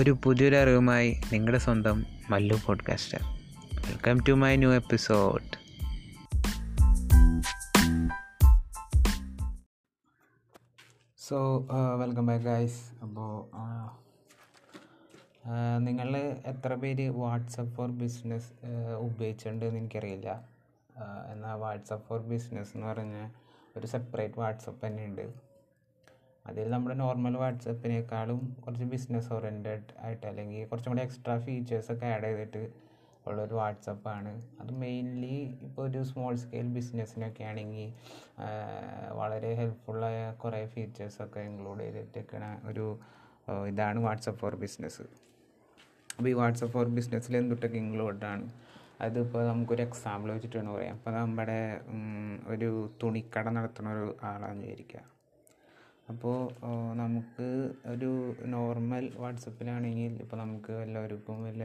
ഒരു പുതിയൊരു അറിവുമായി നിങ്ങളുടെ സ്വന്തം Mallu podcaster welcome to my new episode so welcome back guys അപ്പോൾ നിങ്ങൾ എത്ര പേര് വാട്സപ്പ് ഫോർ ബിസിനസ് ഉപയോഗിച്ചിട്ടുണ്ട് എന്ന് എനിക്കറിയില്ല. എന്നാൽ വാട്സപ്പ് ഫോർ ബിസിനസ് എന്ന് പറഞ്ഞ ഒരു സെപ്പറേറ്റ് വാട്സപ്പ് തന്നെ ഉണ്ട് അതിൽ നമ്മുടെ നോർമൽ വാട്സപ്പിനേക്കാളും കുറച്ച് ബിസിനസ് ഓറിയന്റഡ് ആയിട്ട് അല്ലെങ്കിൽ കുറച്ചും കൂടി എക്സ്ട്രാ ഫീച്ചേഴ്സൊക്കെ ആഡ് ചെയ്തിട്ട് ഉള്ളൊരു വാട്സപ്പാണ് അത് മെയിൻലി ഇപ്പോൾ ഒരു സ്മോൾ സ്കെയിൽ ബിസിനസ്സിനൊക്കെ ആണെങ്കിൽ വളരെ ഹെൽപ്ഫുള്ളായ കുറേ ഫീച്ചേഴ്സൊക്കെ ഇൻക്ലൂഡ് ചെയ്തിട്ടേക്കണ ഒരു ഇതാണ് വാട്സപ്പ് ഫോർ ബിസിനസ് അപ്പോൾ ഈ വാട്സപ്പ് ഫോർ ബിസിനസ്സിൽ എന്തൊട്ടൊക്കെ ഇൻക്ലൂഡാണ് അതിപ്പോൾ നമുക്കൊരു എക്സാമ്പിൾ വെച്ചിട്ടാണ് പറയാം. അപ്പോൾ നമ്മുടെ ഒരു തുണിക്കട നടത്തുന്ന ഒരു ആളാണെന്ന് വിചാരിക്കുക അപ്പോൾ നമുക്ക് ഒരു നോർമൽ വാട്സപ്പിലാണെങ്കിൽ ഇപ്പോൾ നമുക്ക് എല്ലാവർക്കും വല്ല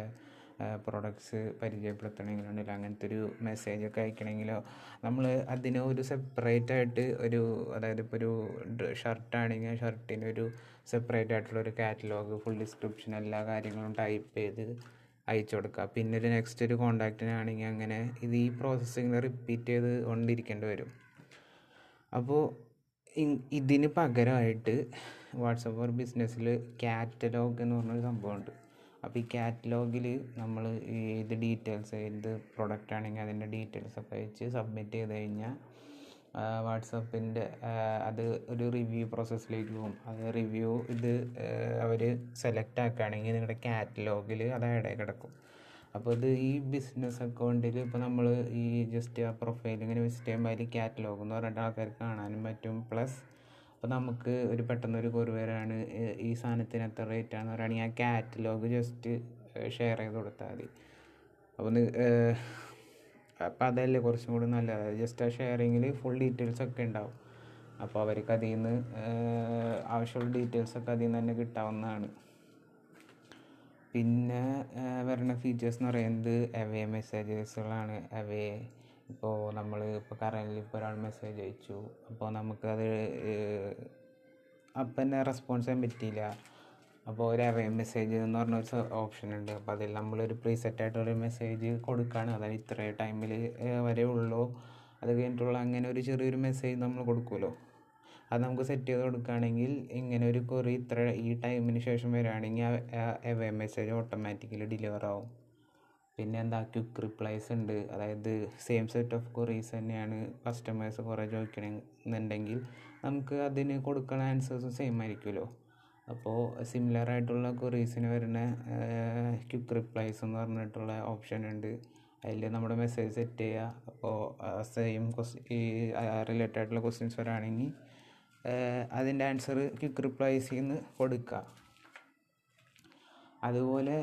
പ്രൊഡക്ട്സ് ഉണ്ടല്ലോ അങ്ങനത്തെ ഒരു മെസ്സേജൊക്കെ അയക്കണമെങ്കിലോ നമ്മൾ അതിന് ഒരു സെപ്പറേറ്റ് ആയിട്ട് ഒരു അതായത് ഇപ്പോൾ ഒരു ഷർട്ടാണെങ്കിൽ ഷർട്ടിന് ഒരു സെപ്പറേറ്റ് ആയിട്ടുള്ള ഒരു കാറ്റലോഗ് ഫുൾ ഡിസ്ക്രിപ്ഷൻ എല്ലാ കാര്യങ്ങളും ടൈപ്പ് ചെയ്ത് അയച്ചു കൊടുക്കുക പിന്നെ ഒരു നെക്സ്റ്റ് ഒരു കോണ്ടാക്റ്റിനാണെങ്കിൽ അങ്ങനെ ഇത് ഈ പ്രോസസ്സിങ് റിപ്പീറ്റ് ചെയ്ത് കൊണ്ടിരിക്കേണ്ടി വരും. അപ്പോൾ ഇതിന് പകരമായിട്ട് വാട്സപ്പ് ഫോർ ബിസിനസ്സിൽ കാറ്റലോഗ് എന്ന് പറഞ്ഞൊരു സംഭവമുണ്ട്. അപ്പോൾ ഈ കാറ്റലോഗിൽ നമ്മൾ ഏത് ഡീറ്റെയിൽസ് ഏത് പ്രൊഡക്റ്റ് ആണെങ്കിൽ അതിന്റെ ഡീറ്റെയിൽസ് ഒക്കെ വെച്ച് സബ്മിറ്റ് ചെയ്ത് കഴിഞ്ഞാൽ വാട്സപ്പിന്റെ അത് ഒരു റിവ്യൂ പ്രോസസ്സിലേക്ക് പോകും. അത് റിവ്യൂ ഇത് അവർ സെലക്ട് ആക്കുകയാണെങ്കിൽ നിങ്ങളുടെ കാറ്റലോഗിൽ അത് ആയി കിടക്കും. അപ്പോൾ ഇത് ഈ ബിസിനസ് അക്കൗണ്ടിൽ ഇപ്പോൾ നമ്മൾ ഈ ജസ്റ്റ് ആ പ്രൊഫൈൽ ഇങ്ങനെ വിസിറ്റ് ചെയ്യുമ്പോൾ അതിൽ കാറ്റലോഗ് എന്ന് പറഞ്ഞിട്ട് ആൾക്കാർക്ക് കാണാനും പറ്റും. പ്ലസ് അപ്പോൾ നമുക്ക് ഒരു പെട്ടെന്ന് ഒരു കുറുവരാണ് ഈ സാധനത്തിന് എത്ര റേറ്റ് ആണെന്ന് പറയുകയാണെങ്കിൽ ആ കാറ്റലോഗ് ജസ്റ്റ് ഷെയർ ചെയ്ത് കൊടുത്താൽ മതി. അപ്പോൾ അപ്പോൾ അതല്ലേ കുറച്ചും കൂടി നല്ലത്. ജസ്റ്റ് ആ ഷെയറിങ്ങിൽ ഫുൾ ഡീറ്റെയിൽസ് ഒക്കെ ഉണ്ടാവും അപ്പോൾ അവർക്ക് അതിൽ നിന്ന് ആവശ്യമുള്ള ഡീറ്റെയിൽസ് ഒക്കെ അതിൽ നിന്ന് തന്നെ കിട്ടാവുന്നതാണ്. പിന്നെ വരുന്ന ഫീച്ചേഴ്സ് എന്ന് പറയുന്നത് അവേ മെസ്സേജസുകളാണ് അവേ ഇപ്പോൾ നമ്മൾ ഇപ്പോൾ കറന്റ്ലി ഇപ്പോൾ ഒരാൾ മെസ്സേജ് അയച്ചു. അപ്പോൾ നമുക്കത് അപ്പം തന്നെ റെസ്പോൺസ് ചെയ്യാൻ പറ്റിയില്ല. അപ്പോൾ ഒരു അവേ മെസ്സേജ് എന്ന് പറഞ്ഞ ഒരു ഓപ്ഷൻ ഉണ്ട്. അപ്പോൾ അതിൽ നമ്മളൊരു പ്രീസെറ്റ് ആയിട്ടുള്ള മെസ്സേജ് കൊടുക്കുകയാണ് അതായത് ഇത്ര ടൈമിൽ വരെ ഉള്ളൂ. അത് കഴിഞ്ഞിട്ടുള്ള അങ്ങനെ ഒരു ചെറിയൊരു മെസ്സേജ് നമ്മൾ കൊടുക്കുമല്ലോ. അത് നമുക്ക് സെറ്റ് ചെയ്ത് കൊടുക്കുകയാണെങ്കിൽ ഇങ്ങനെ ഒരു കുറി ഇത്ര ഈ ടൈമിന് ശേഷം വരികയാണെങ്കിൽ എവ മെസ്സേജ് ഓട്ടോമാറ്റിക്കലി ഡെലിവർ ആവും. പിന്നെ എന്താ ക്വിക്ക് റിപ്ലൈസ് ഉണ്ട്. അതായത് സെയിം സെറ്റ് ഓഫ് കൊറീസ് തന്നെയാണ് കസ്റ്റമേഴ്സ് കുറേ ചോദിക്കണമെന്നുണ്ടെങ്കിൽ നമുക്ക് അതിന് കൊടുക്കുന്ന ആൻസേഴ്സും സെയിം ആയിരിക്കുമല്ലോ. അപ്പോൾ സിമിലർ ആയിട്ടുള്ള കൊറീസിന് വരുന്ന ക്വിക്ക് റിപ്ലൈസ് എന്ന് പറഞ്ഞിട്ടുള്ള ഓപ്ഷൻ ഉണ്ട്. അതിൽ നമ്മുടെ മെസ്സേജ് സെറ്റ് ചെയ്യുക. അപ്പോൾ സെയിം ഈ റിലേറ്റഡ് ആയിട്ടുള്ള ക്വസ്റ്റ്യൻസ് വരാണെങ്കിൽ അതിന്റെ ആൻസർ ക്വിക്ക് റിപ്ലൈസ് ചെയ്യുന്ന കൊടുക്കുക. അതുപോലെ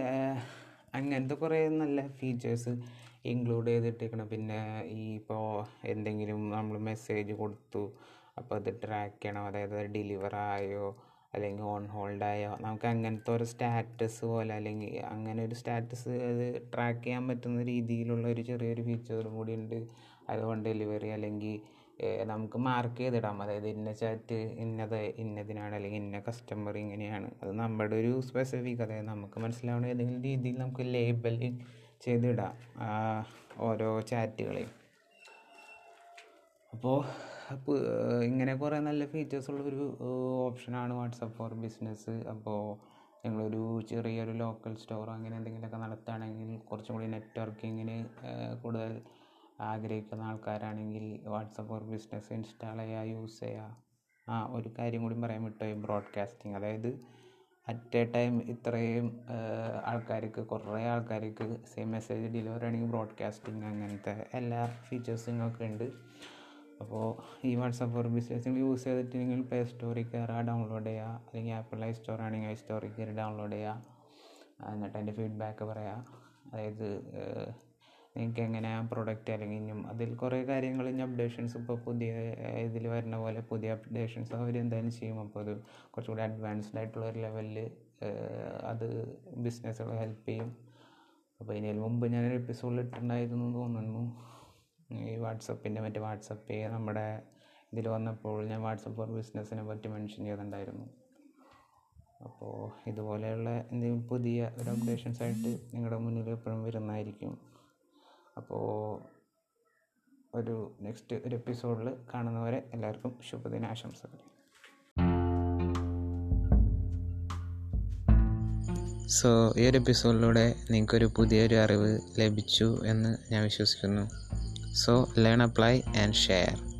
അങ്ങനത്തെ കുറേ നല്ല ഫീച്ചേഴ്സ് ഇൻക്ലൂഡ് ചെയ്തിട്ടേക്കണം പിന്നെ ഈ ഇപ്പോൾ എന്തെങ്കിലും നമ്മൾ മെസ്സേജ് കൊടുത്തു അപ്പോൾ അത് ട്രാക്ക് ചെയ്യണം. അതായത് ഡെലിവർ ആയോ അല്ലെങ്കിൽ ഓൺ ഹോൾഡ് ആയോ നമുക്ക് അങ്ങനത്തെ ഒരു സ്റ്റാറ്റസ് പോലെ അല്ലെങ്കിൽ അങ്ങനെ ഒരു സ്റ്റാറ്റസ് അത് ട്രാക്ക് ചെയ്യാൻ പറ്റുന്ന രീതിയിലുള്ള ഒരു ചെറിയൊരു ഫീച്ചറും കൂടി ഉണ്ട്. അതുകൊണ്ട് ഡെലിവറി അല്ലെങ്കിൽ നമുക്ക് മാർക്ക് ചെയ്തിടാം. അതായത് ഇന്ന ചാറ്റ് ഇന്നത് ഇന്നതിനാണ് അല്ലെങ്കിൽ ഇന്ന കസ്റ്റമർ ഇങ്ങനെയാണ്. അത് നമ്മുടെ ഒരു സ്പെസിഫിക് അതായത് നമുക്ക് മനസ്സിലാവുന്ന ഏതെങ്കിലും രീതിയിൽ നമുക്ക് ലേബൽ ചെയ്തിടാം ഓരോ ചാറ്റുകളെയും അപ്പോൾ ഇങ്ങനെ കുറേ നല്ല ഫീച്ചേഴ്സ് ഉള്ളൊരു ഓപ്ഷനാണ് വാട്സപ്പ് ഫോർ ബിസിനസ് അപ്പോൾ നിങ്ങളൊരു ചെറിയൊരു ലോക്കൽ സ്റ്റോർ അങ്ങനെ എന്തെങ്കിലുമൊക്കെ നടത്തുകയാണെങ്കിൽ കുറച്ചും കൂടി നെറ്റ്വർക്കിങ്ങിന് കൂടുതൽ ആഗ്രഹിക്കുന്ന ആൾക്കാരാണെങ്കിൽ വാട്സപ്പ് ഫോർ ബിസിനസ് ഇൻസ്റ്റാൾ ചെയ്യുക യൂസ് ചെയ്യുക ആ ഒരു കാര്യം കൂടി പറയാൻ വിട്ടുപോയി ബ്രോഡ്കാസ്റ്റിംഗ്. അതായത് അറ്റ് എ ടൈം ഇത്രയും ആൾക്കാർക്ക് കുറേ ആൾക്കാർക്ക് സെയിം മെസ്സേജ് ഡെലിവറി ആണെങ്കിൽ ബ്രോഡ്കാസ്റ്റിംഗ് അങ്ങനത്തെ എല്ലാ ഫീച്ചേഴ്സും ഒക്കെ ഉണ്ട്. അപ്പോൾ ഈ വാട്സപ്പ് ഫോർ ബിസിനസ് നിങ്ങൾ യൂസ് ചെയ്തിട്ട് നിങ്ങൾ പ്ലേ സ്റ്റോറിൽ കയറുക ഡൗൺലോഡ് ചെയ്യുക അല്ലെങ്കിൽ ആപ്പിൾ ഐ സ്റ്റോർ ആണെങ്കിൽ ഐ സ്റ്റോറിൽ കയറി ഡൗൺലോഡ് ചെയ്യുക എന്നിട്ട് അതിന്റെ ഫീഡ്ബാക്ക് പറയുക അതായത് നിങ്ങൾക്ക് എങ്ങനെ ആ പ്രൊഡക്റ്റ് അല്ലെങ്കിൽ ഇനിയും അതിൽ കുറേ കാര്യങ്ങൾ ഇനി അപ്ഡേഷൻസ് ഇപ്പോൾ പുതിയ ഇതിൽ വരുന്ന പോലെ പുതിയ അപ്ഡേഷൻസ് അവർ എന്തായാലും ചെയ്യും. അപ്പോൾ അത് കുറച്ചുകൂടി അഡ്വാൻസ്ഡ് ആയിട്ടുള്ള ഒരു ലെവലിൽ അത് ബിസിനസ്സുകളെ ഹെൽപ്പ് ചെയ്യും. അപ്പോൾ ഇതിന് മുമ്പ് ഞാനൊരു എപ്പിസോഡിൽ ഇട്ടിട്ടുണ്ടായിരുന്നു എന്ന് തോന്നുന്നു. ഈ വാട്സപ്പിന്റെ മറ്റേ വാട്സപ്പ് നമ്മുടെ ഇതിൽ വന്നപ്പോൾ ഞാൻ വാട്സപ്പ് ഫോർ ബിസിനസ്സിനെ പറ്റി മെൻഷൻ ചെയ്തിട്ടുണ്ടായിരുന്നു. അപ്പോൾ ഇതുപോലെയുള്ള എന്തെങ്കിലും പുതിയ ഒരു അപ്ഡേഷൻസ് ആയിട്ട് നിങ്ങളുടെ മുന്നിൽ എപ്പോഴും വരുന്നതായിരിക്കും. അപ്പോൾ ഒരു നെക്സ്റ്റ് ഒരു എപ്പിസോഡിൽ കാണുന്നവരെ എല്ലാവർക്കും ശുഭദിനാശംസകൾ. സോ ഈ ഒരു എപ്പിസോഡിലൂടെ നിങ്ങൾക്കൊരു പുതിയൊരു അറിവ് ലഭിച്ചു എന്ന് ഞാൻ വിശ്വസിക്കുന്നു. So learn apply and share